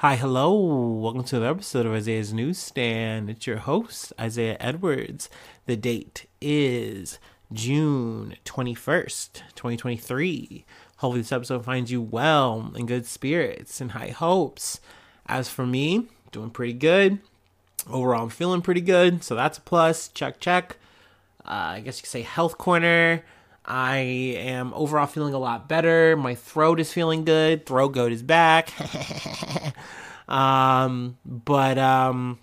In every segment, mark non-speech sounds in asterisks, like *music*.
Hi, hello. Welcome to another episode of Isaiah's Newsstand. It's your host, Isaiah Edwards. The date is June 21st, 2023. Hopefully, this episode finds you well, in good spirits, and high hopes. As for me, doing pretty good. Overall, I'm feeling pretty good, so that's a plus. Check, check. Uh, I guess you could say health corner. I am overall feeling a lot better. My throat is feeling good. Throat goat is back. *laughs* um, but um,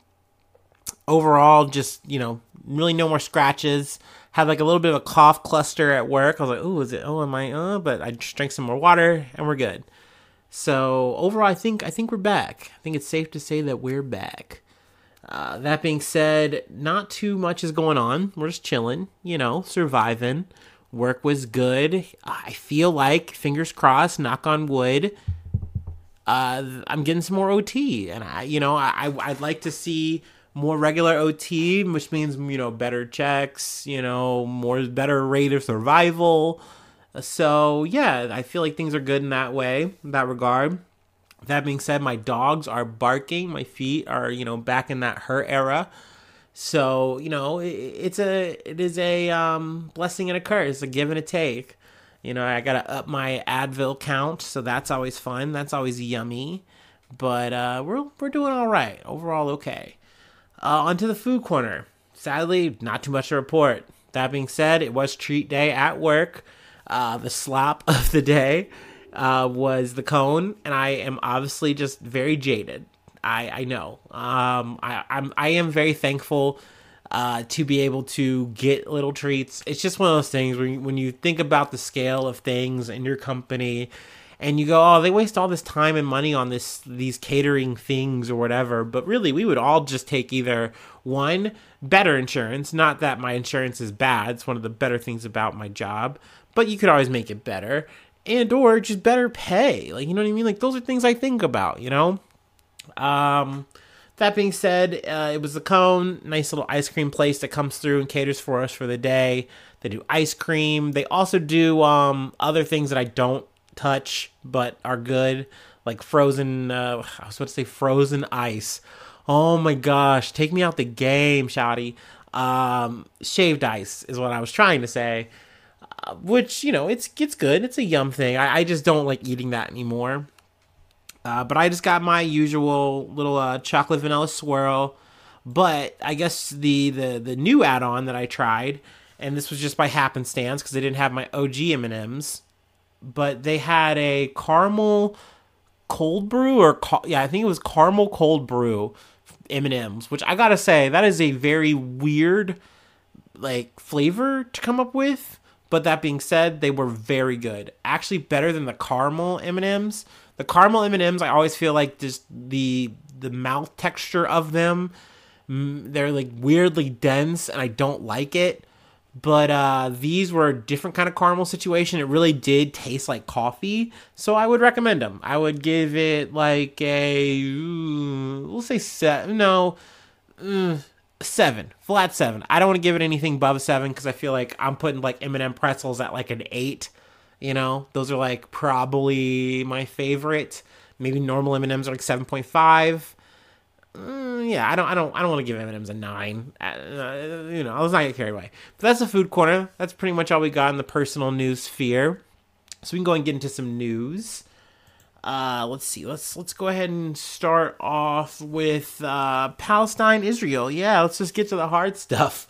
overall, just you know, really no more scratches. Had like a little bit of a cough cluster at work. I was like, "Oh, is it? Oh, am I?" Uh, but I just drank some more water, and we're good. So overall, I think I think we're back. I think it's safe to say that we're back. Uh, that being said, not too much is going on. We're just chilling, you know, surviving. Work was good. I feel like, fingers crossed, knock on wood, uh, I'm getting some more OT, and I, you know, I I'd like to see more regular OT, which means you know better checks, you know, more better rate of survival. So yeah, I feel like things are good in that way, in that regard. That being said, my dogs are barking. My feet are you know back in that hurt era. So you know, it, it's a it is a um, blessing and a curse, a give and a take. You know, I gotta up my Advil count, so that's always fun. That's always yummy. But uh, we're we're doing all right overall. Okay. Uh, onto the food corner. Sadly, not too much to report. That being said, it was treat day at work. Uh, the slop *laughs* of the day uh, was the cone, and I am obviously just very jaded. I I know. Um, I I'm I am very thankful uh, to be able to get little treats. It's just one of those things when when you think about the scale of things in your company, and you go, oh, they waste all this time and money on this these catering things or whatever. But really, we would all just take either one better insurance. Not that my insurance is bad; it's one of the better things about my job. But you could always make it better, and or just better pay. Like you know what I mean? Like those are things I think about. You know. Um, that being said, uh, it was the cone, nice little ice cream place that comes through and caters for us for the day. They do ice cream. They also do um, other things that I don't touch but are good, like frozen. Uh, I was about to say frozen ice. Oh my gosh, take me out the game, Shotty. Um, shaved ice is what I was trying to say. Uh, which you know, it's it's good. It's a yum thing. I, I just don't like eating that anymore. Uh, but I just got my usual little uh, chocolate vanilla swirl. But I guess the, the, the new add-on that I tried, and this was just by happenstance because they didn't have my OG M&Ms, but they had a caramel cold brew or yeah, I think it was caramel cold brew M&Ms, which I gotta say that is a very weird like flavor to come up with. But that being said, they were very good. Actually, better than the caramel M&Ms the caramel M&Ms I always feel like just the the mouth texture of them they're like weirdly dense and I don't like it. But uh, these were a different kind of caramel situation. It really did taste like coffee, so I would recommend them. I would give it like a we'll say seven. No, uh, seven, flat seven. I don't want to give it anything above seven because I feel like I'm putting like M&M pretzels at like an eight. You know, those are like probably my favorite. Maybe normal M and M's are like seven point five. Mm, yeah, I don't, I don't, I don't want to give M and M's a nine. Uh, you know, let's not get carried away. But that's the food corner. That's pretty much all we got in the personal news sphere. So we can go and get into some news. Uh, let's see. Let's let's go ahead and start off with uh, Palestine, Israel. Yeah, let's just get to the hard stuff.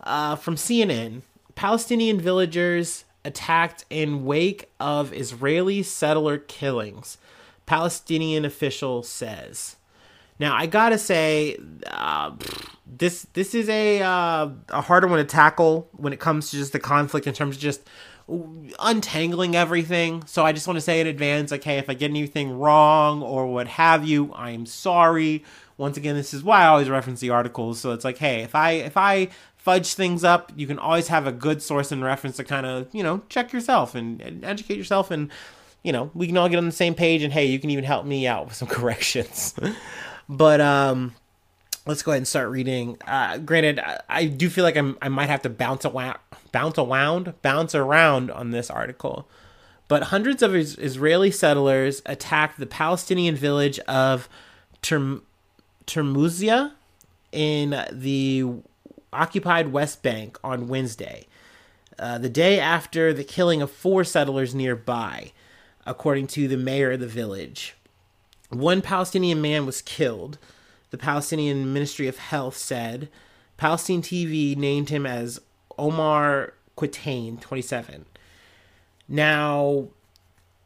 Uh, from CNN, Palestinian villagers attacked in wake of Israeli settler killings, Palestinian official says. Now I gotta say, uh, this this is a uh, a harder one to tackle when it comes to just the conflict in terms of just untangling everything. So I just want to say in advance, like, hey, if I get anything wrong or what have you, I'm sorry. Once again, this is why I always reference the articles. So it's like, hey, if I if I fudge things up, you can always have a good source and reference to kind of, you know, check yourself and, and, educate yourself. And, you know, we can all get on the same page. And hey, you can even help me out with some *laughs* corrections. but, um, let's go ahead and start reading. Uh, granted, I, I do feel like I'm, I might have to bounce around, bounce around, bounce around on this article. But hundreds of Israeli settlers attacked the Palestinian village of Term- Turmus Ayya in the occupied West Bank on Wednesday, uh, the day after the killing of four settlers nearby, according to the mayor of the village. One Palestinian man was killed. The Palestinian Ministry of Health said. Palestine TV named him as Omar Quatain, 27. Now,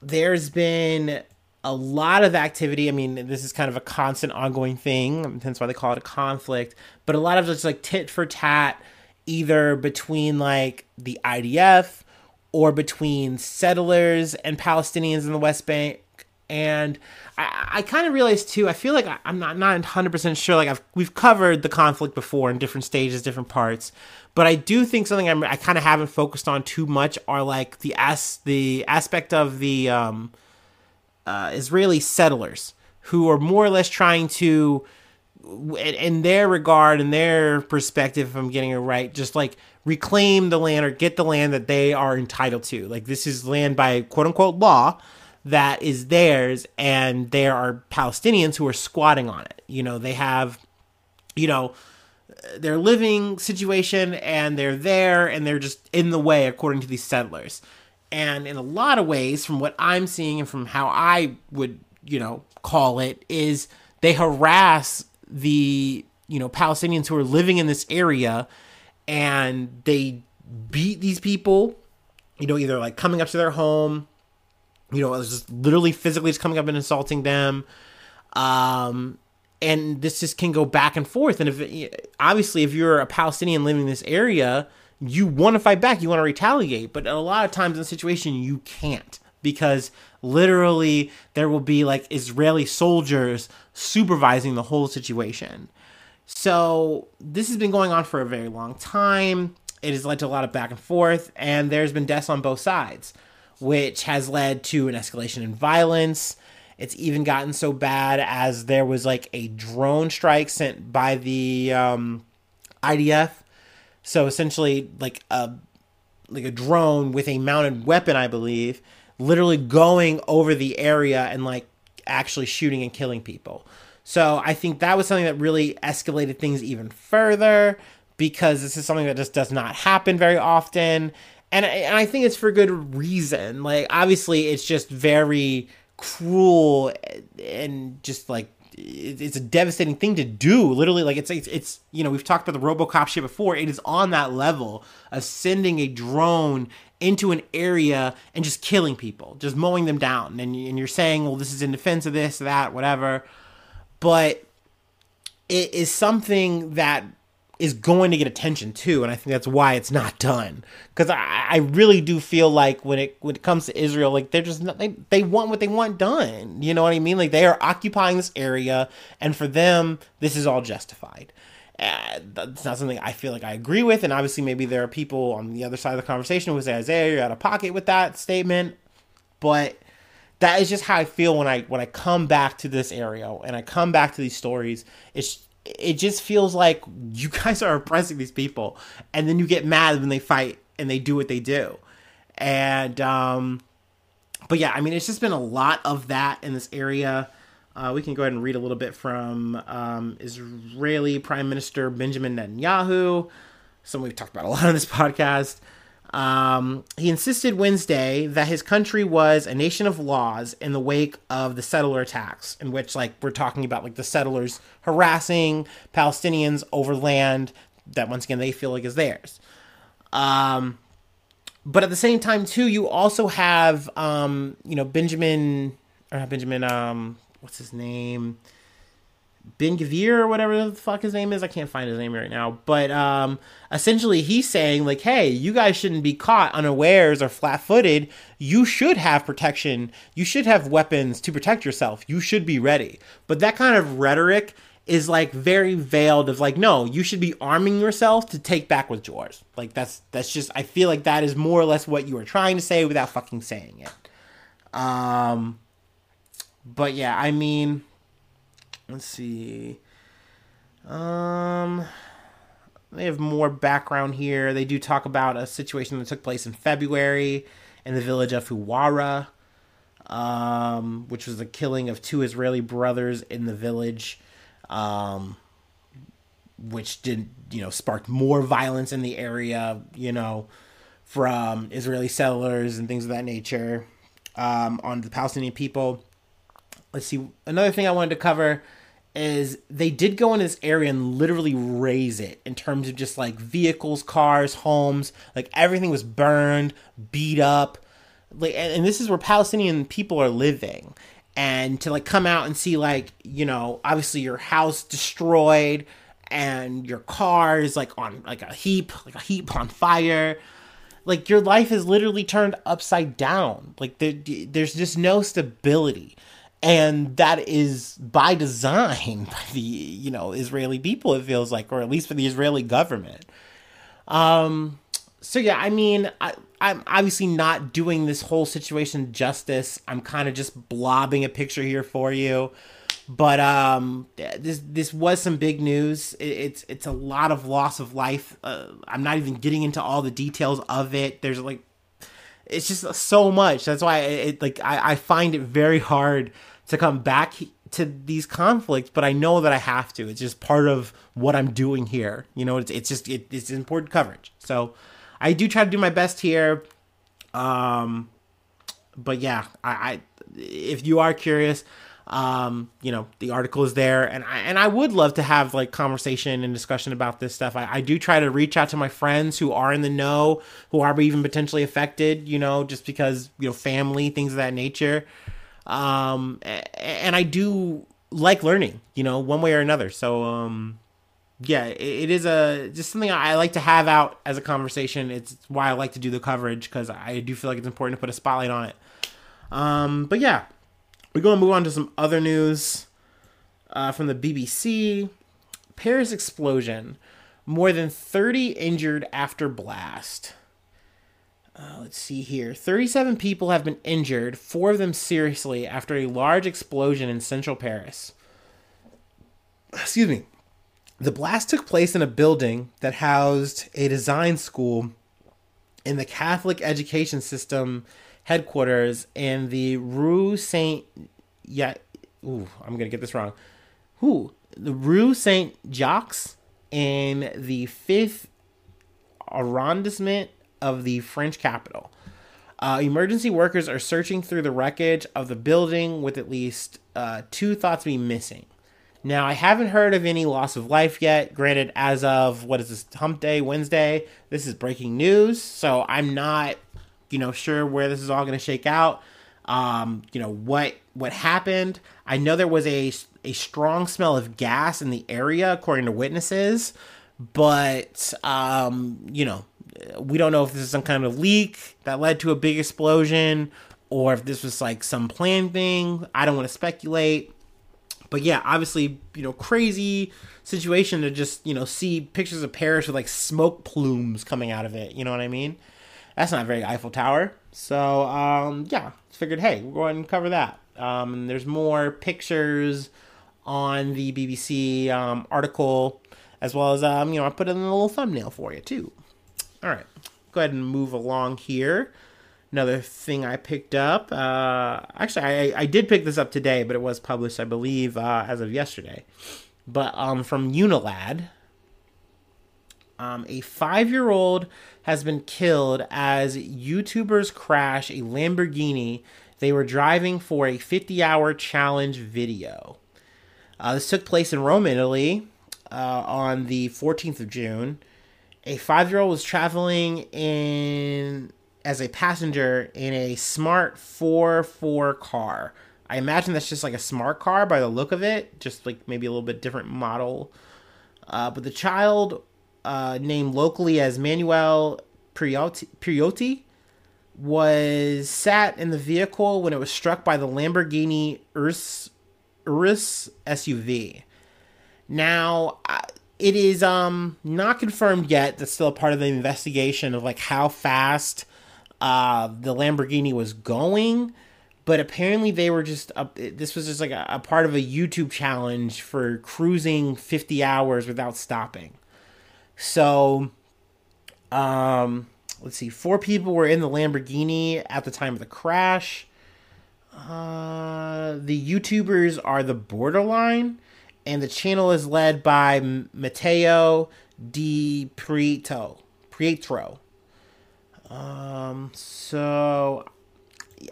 there's been a lot of activity. I mean, this is kind of a constant, ongoing thing. That's why they call it a conflict. But a lot of just like tit for tat, either between like the IDF or between settlers and Palestinians in the West Bank. And I, I kind of realized too. I feel like I, am not not 100 percent sure. Like I've we've covered the conflict before in different stages, different parts. But I do think something I'm, i kind of haven't focused on too much are like the as the aspect of the um, uh, Israeli settlers who are more or less trying to, in their regard, in their perspective, if I'm getting it right, just like reclaim the land or get the land that they are entitled to. Like this is land by quote unquote law that is theirs, and there are Palestinians who are squatting on it. You know, they have, you know, their living situation and they're there and they're just in the way according to these settlers. And in a lot of ways, from what I'm seeing and from how I would, you know, call it, is they harass the, you know, Palestinians who are living in this area and they beat these people, you know, either like coming up to their home, you know, just literally physically just coming up and insulting them. Um, and this just can go back and forth. And if obviously, if you're a Palestinian living in this area, you want to fight back, you want to retaliate, but a lot of times in the situation you can't because literally there will be like Israeli soldiers supervising the whole situation. So this has been going on for a very long time. It has led to a lot of back and forth, and there's been deaths on both sides, which has led to an escalation in violence. It's even gotten so bad as there was like a drone strike sent by the um, IDF so essentially, like a like a drone with a mounted weapon, I believe, literally going over the area and like actually shooting and killing people. So I think that was something that really escalated things even further because this is something that just does not happen very often. And, and I think it's for good reason. Like, obviously, it's just very cruel and just like it's a devastating thing to do. Literally, like it's, it's it's you know we've talked about the RoboCop shit before. It is on that level of sending a drone into an area and just killing people, just mowing them down. And and you're saying, well, this is in defense of this, that, whatever. But it is something that is going to get attention too, and I think that's why it's not done. Because I, I really do feel like when it when it comes to Israel, like they're just not, they they want what they want done. You know what I mean? Like they are occupying this area, and for them, this is all justified. Uh, that's not something I feel like I agree with, and obviously maybe there are people on the other side of the conversation who say Isaiah, you're out of pocket with that statement, but that is just how I feel when I when I come back to this area and I come back to these stories. It's it just feels like you *laughs* guys are oppressing these people and then you get mad when they fight and they do what they do. And um but yeah i mean it's just been a lot of that in this area. Uh, we can go ahead and read a little bit from um, israeli prime minister benjamin netanyahu. Someone we've talked about a lot on this *laughs* podcast um, he insisted Wednesday that his country was a nation of laws in the wake of the settler attacks, in which, like, we're talking about, like, the settlers harassing Palestinians over land that, once again, they feel like is theirs. Um, but at the same time, too, you also have, um, you know, Benjamin, or not Benjamin, um, what's his name? Ben Gvir or whatever the fuck his name is. I can't find his name right now. But um, essentially, he's saying, like, hey, you guys shouldn't be caught unawares or flat footed. You should have protection. You should have weapons to protect yourself. You should be ready. But that kind of rhetoric is like very veiled of like no you should be arming yourself to take back what's yours like that's that's just i feel like that is more or less what you are trying to say without fucking saying it um but yeah i mean let's see. Um, they have more background here. They do talk about a situation that took place in February in the village of Huwara, um, which was the killing of two Israeli brothers in the village, um, which did you know sparked more violence in the area. You know, from Israeli settlers and things of that nature um, on the Palestinian people. Let's see. Another thing I wanted to cover is they did go in this area and literally raise it in terms of just like vehicles, cars, homes, like everything was burned, beat up. Like and, and this is where Palestinian people are living. And to like come out and see like, you know, obviously your house destroyed and your car is like on like a heap, like a heap on fire. Like your life is literally turned upside down. Like there, there's just no stability and that is by design *laughs* by the you know Israeli people. It feels like, or at least for the Israeli government. Um. So yeah, I mean, I, I'm obviously not doing this whole situation justice. I'm kind of just blobbing a picture here for you. But um, this this was some big news. It, it's it's a lot of loss of life. Uh, I'm not even getting into all the details of it. There's like it's just so much. That's why it, it like I, I find it very hard to come back to these conflicts, but I know that I have to. It's just part of what I'm doing here. You know, it's it's just it, it's important coverage. So I do try to do my best here. Um, but yeah, I, I if you are curious, um, you know, the article is there, and I and I would love to have like conversation and discussion about this stuff. I, I do try to reach out to my friends who are in the know, who are even potentially affected. You know, just because you know family things of that nature. Um, and I do like learning, you know, one way or another. So, um, yeah, it, is a just something I like to have out as a conversation. It's why I like to do the coverage because I do feel like it's important to put a spotlight on it. Um, but yeah, we're going to move on to some other news uh, from the BBC. Paris explosion. More than 30 injured after blast. Uh, let's see here. 37 people have been injured, four of them seriously, after a large explosion in central Paris. Excuse me. The blast took place in a building that housed a design school in the Catholic education system headquarters in the Rue Saint. Yeah, ooh, I'm gonna get this wrong. Who? The Rue Saint Jacques in the fifth arrondissement of the French capital. Uh, emergency workers are searching through the wreckage of the building with at least uh, two thoughts being missing. Now, I haven't heard of any loss of life yet. Granted, as of what is this, Hump Day, Wednesday, this is breaking news. So I'm not, you know, sure where this is all going to shake out. Um, you know what what happened. I know there was a a strong smell of gas in the area, according to witnesses. But um, you know, we don't know if this is some kind of leak that led to a big explosion or if this was like some planned thing. I don't want to speculate. But yeah, obviously, you know, crazy situation to just, you know, see pictures of Paris with like smoke plumes coming out of it. You know what I mean? That's not very Eiffel Tower. So, um, yeah, figured, hey, we'll go ahead and cover that. Um, there's more pictures on the BBC um, article, as well as, um, you know, I put in a little thumbnail for you too. All right, go ahead and move along here. Another thing I picked up. Uh, actually, I, I did pick this up today, but it was published, I believe, uh, as of yesterday. But um, from Unilad, um, a five-year-old has been killed as YouTubers crash a Lamborghini they were driving for a 50-hour challenge video. Uh, this took place in Rome, Italy, uh, on the 14th of June a five year old was traveling in as a passenger in a smart 4 4 car. I imagine that's just like a smart car by the look of it, just like maybe a little bit different model. Uh, but the child, uh, named locally as Manuel Priotti, Priotti, was sat in the vehicle when it was struck by the Lamborghini Urus, Urus SUV. Now, it is um not confirmed yet. That's still a part of the investigation of like how fast uh the Lamborghini was going. But apparently they were just up. This was just like a, a part of a YouTube challenge for cruising 50 hours without stopping. So, um, let's see, four people were in the Lamborghini at the time of the crash. Uh, the YouTubers are the Borderline, and the channel is led by Matteo Di Prieto. Pietro. Um, so,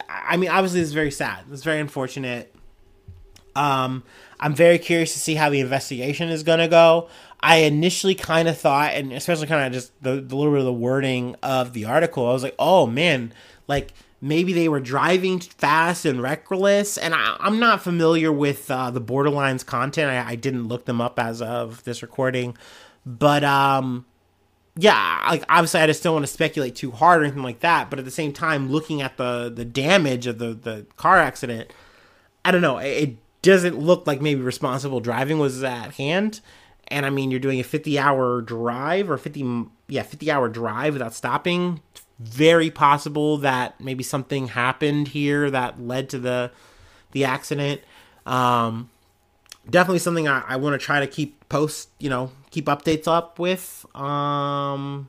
I mean, obviously, it's very sad. It's very unfortunate. Um, I'm very curious to see how the investigation is going to go. I initially kind of thought, and especially kind of just the, the little bit of the wording of the article, I was like, oh man, like maybe they were driving fast and reckless. And I, am not familiar with uh, the Borderlines content. I, I, didn't look them up as of this recording, but um, yeah, like obviously I just don't want to speculate too hard or anything like that. But at the same time, looking at the the damage of the the car accident, I don't know. It, it doesn't look like maybe responsible driving was at hand. And I mean, you're doing a 50 hour drive or 50 yeah 50 hour drive without stopping. Very possible that maybe something happened here that led to the the accident. Um, definitely something I, I want to try to keep post, you know, keep updates up with. Um,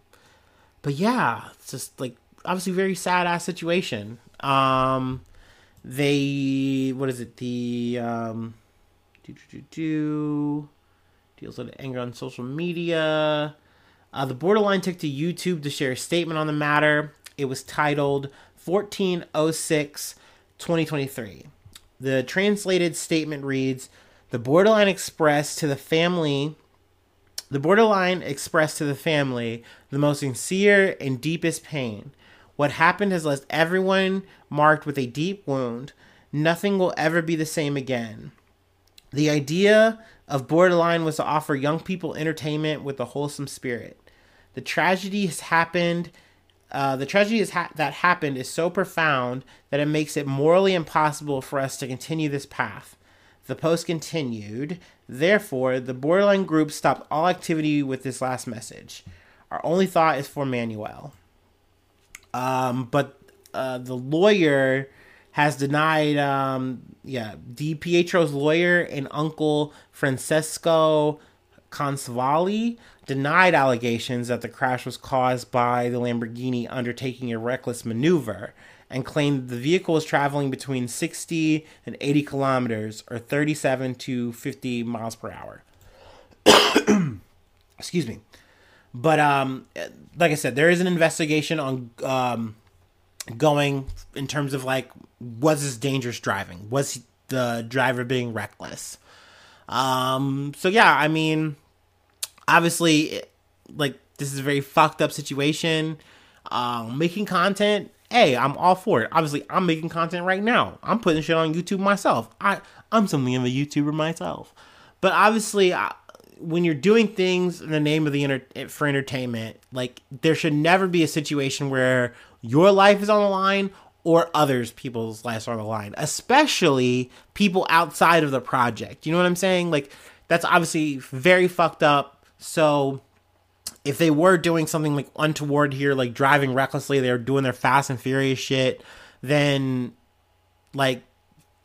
but yeah, it's just like obviously very sad ass situation. Um, they what is it? The um, do do do do deals with anger on social media. Uh, the borderline took to YouTube to share a statement on the matter. It was titled 1406 2023. The translated statement reads the borderline expressed to the family the borderline expressed to the family the most sincere and deepest pain. What happened has left everyone marked with a deep wound. Nothing will ever be the same again. The idea of Borderline was to offer young people entertainment with a wholesome spirit. The tragedy has happened. Uh, the tragedy ha- that happened is so profound that it makes it morally impossible for us to continue this path. The post continued, therefore, the borderline group stopped all activity with this last message. Our only thought is for Manuel. Um, but uh, the lawyer has denied, um, yeah, Di Pietro's lawyer and uncle Francesco Consalvi denied allegations that the crash was caused by the Lamborghini undertaking a reckless maneuver and claimed the vehicle was traveling between 60 and 80 kilometers or 37 to 50 miles per hour. *coughs* Excuse me. But um, like I said, there is an investigation on um, going in terms of like was this dangerous driving? Was the driver being reckless? Um, so yeah, I mean, obviously, like this is a very fucked up situation. Um, making content hey, I'm all for it. Obviously, I'm making content right now. I'm putting shit on YouTube myself. I I'm something of a YouTuber myself. But obviously, I, when you're doing things in the name of the inter- for entertainment, like there should never be a situation where your life is on the line or others people's lives on the line, especially people outside of the project. You know what I'm saying? Like that's obviously very fucked up. So if they were doing something like untoward here, like driving recklessly, they're doing their fast and furious shit, then like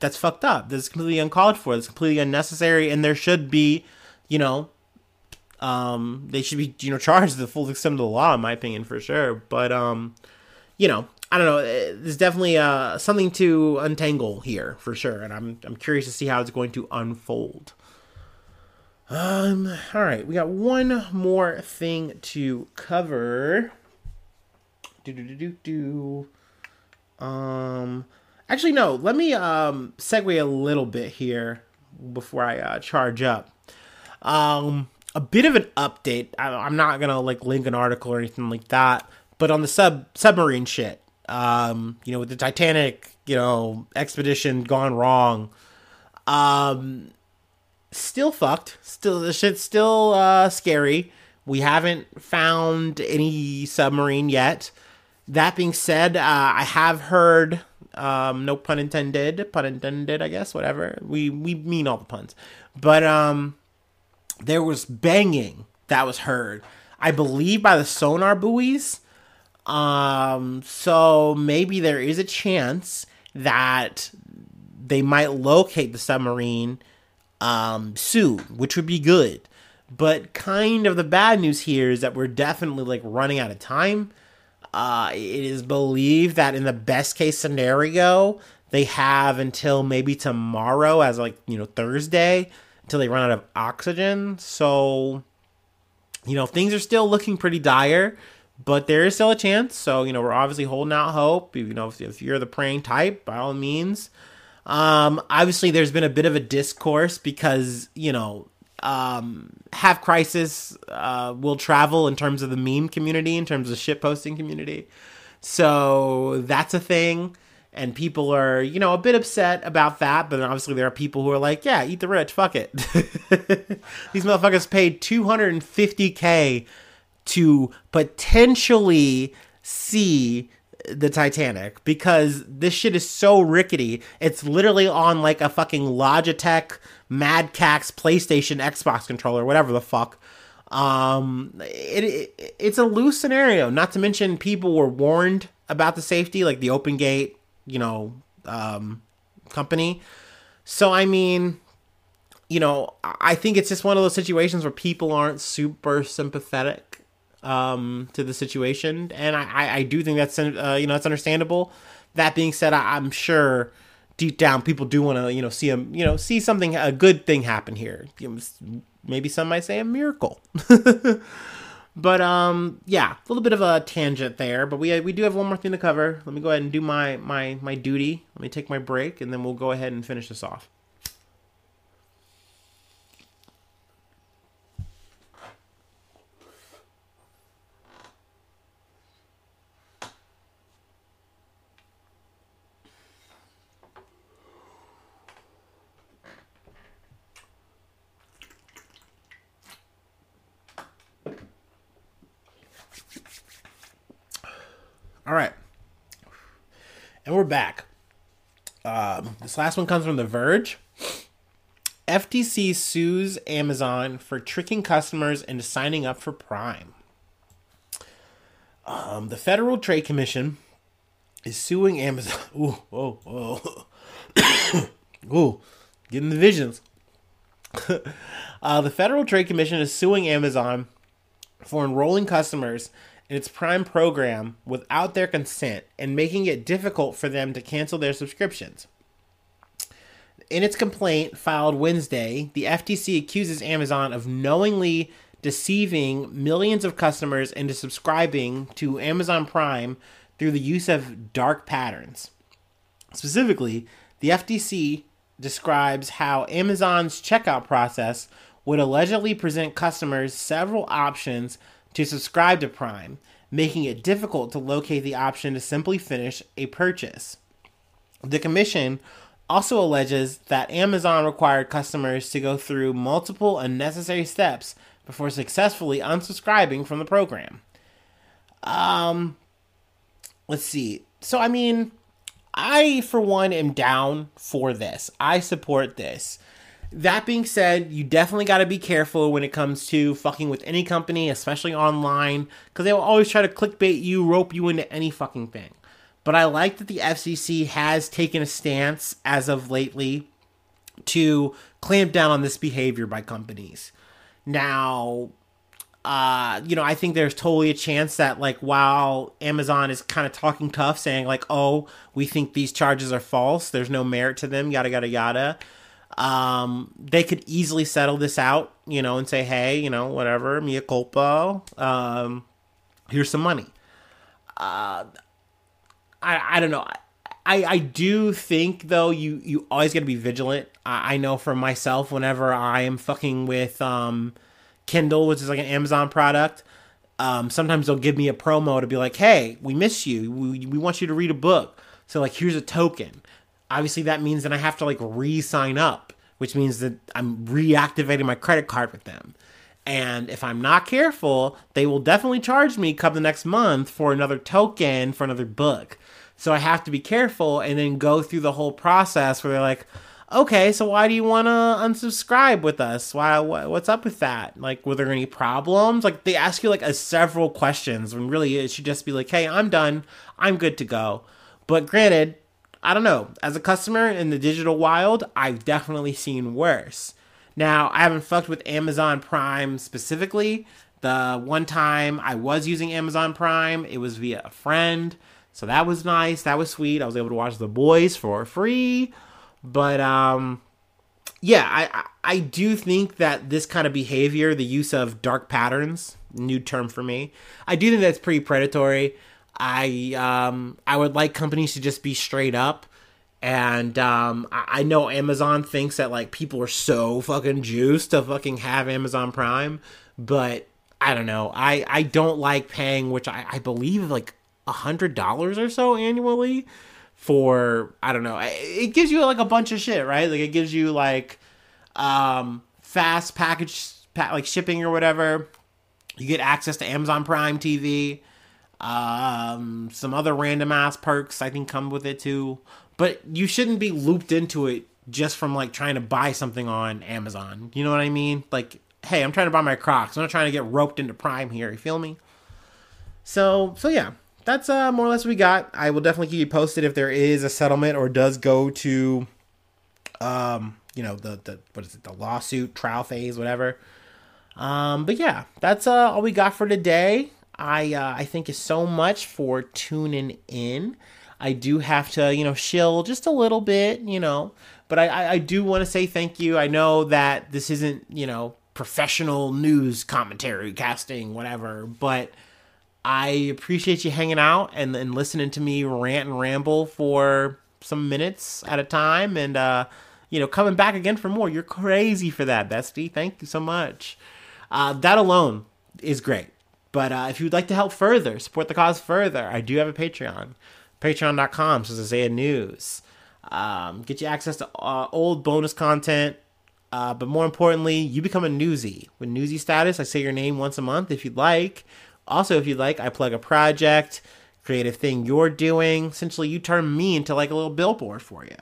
that's fucked up. That's completely uncalled for. That's completely unnecessary, and there should be, you know, um, they should be you know *laughs* charged to the full extent of the law, in my opinion, for sure. But um, you know, I don't know. Eh, there's definitely uh something to untangle here for sure, and I'm I'm curious to see how it's going to unfold. Um, all right, we got one more thing to cover. Do do do do do. Um, actually, no. Let me um segue a little bit here before I uh, charge up. Um, a bit of an update. I, am not gonna like link an article or anything like that, but on the sub submarine shit. Um, you know, with the Titanic, you know, expedition gone wrong. Um, still fucked. Still, the shit's still uh, scary. We haven't found any submarine yet. That being said, uh, I have heard, um, no pun intended, pun intended, I guess, whatever. We we mean all the puns, but um, there was banging that was heard. I believe by the sonar buoys. Um, so maybe there is a chance that they might locate the submarine um, soon, which would be good. But kind of the bad news here is that we're definitely like running out of time. Uh, it is believed that in the best case scenario, they have until maybe tomorrow, as like you know Thursday, until they run out of oxygen. So, you know, things are still looking pretty dire, but there is still a chance. So, you know, we're obviously holding out hope. You know, if, if you're the praying type, by all means. Um, obviously, there's been a bit of a discourse because you know um, have crisis uh, will travel in terms of the meme community, in terms of shit posting community. So that's a thing. And people are, you know, a bit upset about that. But obviously, there are people who are like, yeah, eat the rich, fuck it. *laughs* These motherfuckers paid 250K to potentially see the Titanic because this shit is so rickety. It's literally on like a fucking Logitech Mad Catz PlayStation Xbox controller, whatever the fuck. Um, it, it, it's a loose scenario. Not to mention, people were warned about the safety, like the OceanGate, you know, um, company. So I mean, you know, I think it's just one of those situations where people aren't super sympathetic um, to the situation, and I, I do think that's uh, you know that's understandable. That being said, I, am sure deep down people do want to you know see a you know see something a good thing happen here. Maybe some might say a miracle. *laughs* but um, yeah, a little bit of a tangent there. But we we do have one more thing to cover. Let me go ahead and do my my my duty. Let me take my break, and then we'll go ahead and finish this off. All right. And we're back. Um, this last one comes from The Verge. FTC sues Amazon for tricking customers into signing up for Prime. Um, the Federal Trade Commission is suing Amazon. *laughs* Ooh, oh, oh. *coughs* Ooh, getting the visions. *laughs* uh, the Federal Trade Commission is suing Amazon for enrolling customers its Prime program without their consent and making it difficult for them to cancel their subscriptions. In its complaint filed Wednesday, the FTC accuses Amazon of knowingly deceiving millions of customers into subscribing to Amazon Prime through the use of dark patterns. Specifically, the FTC describes how Amazon's checkout process would allegedly present customers several options to subscribe to Prime, making it difficult to locate the option to simply finish a purchase. The Commission also alleges that Amazon required customers to go through multiple unnecessary steps before successfully unsubscribing from the program. Um, let's see. So, I mean, I, for one, am down for this. I support this. That being said, you definitely got to be careful when it comes to fucking with any company, especially online, because they will always try to clickbait you, rope you into any fucking thing. But I like that the FCC has taken a stance as of lately to clamp down on this behavior by companies. Now, uh, you know, I think there's totally a chance that, like, while Amazon is kind of talking tough, saying, like, oh, we think these charges are false, there's no merit to them, yada, yada, yada um, they could easily settle this out, you know, and say, hey, you know, whatever, mea culpa, um, here's some money. Uh, I, I don't know. I, I do think though you you always got to be vigilant. I, I know for myself whenever I am fucking with um Kindle, which is like an Amazon product, um, sometimes they'll give me a promo to be like, "Hey, we miss you. We, we want you to read a book. So like, here's a token." Obviously that means that I have to like re-sign up, which means that I'm reactivating my credit card with them. And if I'm not careful, they will definitely charge me come the next month for another token for another book. So I have to be careful and then go through the whole process where they're like, okay, so why do you want to unsubscribe with us? Why? What's up with that? Like, were there any problems? Like, they ask you like a several questions when really it should just be like, hey, I'm done. I'm good to go. But granted, I don't know. As a customer in the digital wild, I've definitely seen worse. Now, I haven't fucked with Amazon Prime specifically. The one time I was using Amazon Prime, it was via a friend. So that was nice. That was sweet. I was able to watch The Boys for free. But um yeah, I I do think that this kind of behavior, the use of dark patterns, new term for me. I do think that's pretty predatory. I um I would like companies to just be straight up. And um I know Amazon thinks that like people are so fucking juiced to fucking have Amazon Prime, but I don't know. I I don't like paying, which I I believe like a hundred dollars or so annually for I don't know. It gives you like a bunch of shit, right? Like it gives you like um fast package like shipping or whatever. You get access to Amazon Prime TV. Um, some other random ass perks I think come with it too. But you shouldn't be looped into it just from like trying to buy something on Amazon. You know what I mean? Like, hey, I'm trying to buy my Crocs. I'm not trying to get roped into Prime here. You feel me? So, so yeah, that's uh, more or less we got. I will definitely keep you posted if there is a settlement or does go to, um, you know, the the what is it, the lawsuit trial phase, whatever. Um, but yeah, that's uh, all we got for today. I uh, I thank you so much for tuning in. I do have to, you know, shill just a little bit, you know, but I, I, do want to say thank you. I know that this isn't, you know, professional news commentary, casting, whatever, but I appreciate you hanging out and, and listening to me rant and ramble for some minutes at a time and, uh, you know, coming back again for more. You're crazy for that, bestie. Thank you so much. Uh, that alone is great. But uh, if you'd like to help further, support the cause further, I do have a Patreon. Patreon.com says Isaiah News. Um, get you access to uh, old bonus content. Uh, but more importantly, you become a newsie. With newsie status, I say your name once a month if you'd like. Also, if you'd like, I plug a project, creative thing you're doing. Essentially, you turn me into like a little billboard for you.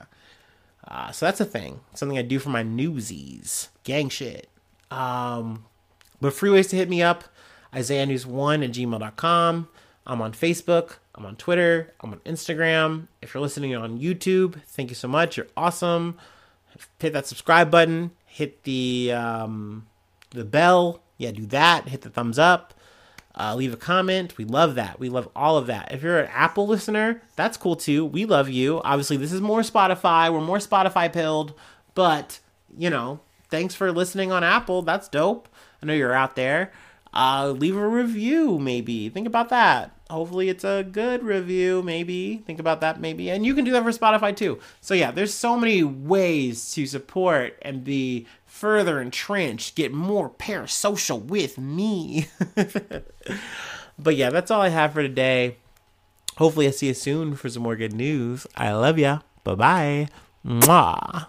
Uh, so that's a thing. Something I do for my newsies. Gang shit. Um, but free ways to hit me up Isaiah News one at gmail.com. I'm on Facebook. I'm on Twitter. I'm on Instagram. If you're listening on YouTube, thank you so much. You're awesome. Hit that subscribe button. Hit the um, the bell. Yeah, do that. Hit the thumbs up. Uh, leave a comment. We love that. We love all of that. If you're an Apple listener, that's cool too. We love you. Obviously, this is more Spotify. We're more Spotify pilled, but you know, thanks for listening on Apple. That's dope. I know you're out there. Uh, leave a review, maybe. Think about that. Hopefully, it's a good review, maybe. Think about that, maybe. And you can do that for Spotify too. So, yeah, there's so many ways to support and be further entrenched, get more parasocial with me. *laughs* but yeah, that's all I have for today. Hopefully, I see you soon for some more good news. I love ya. Bye bye. Mwah.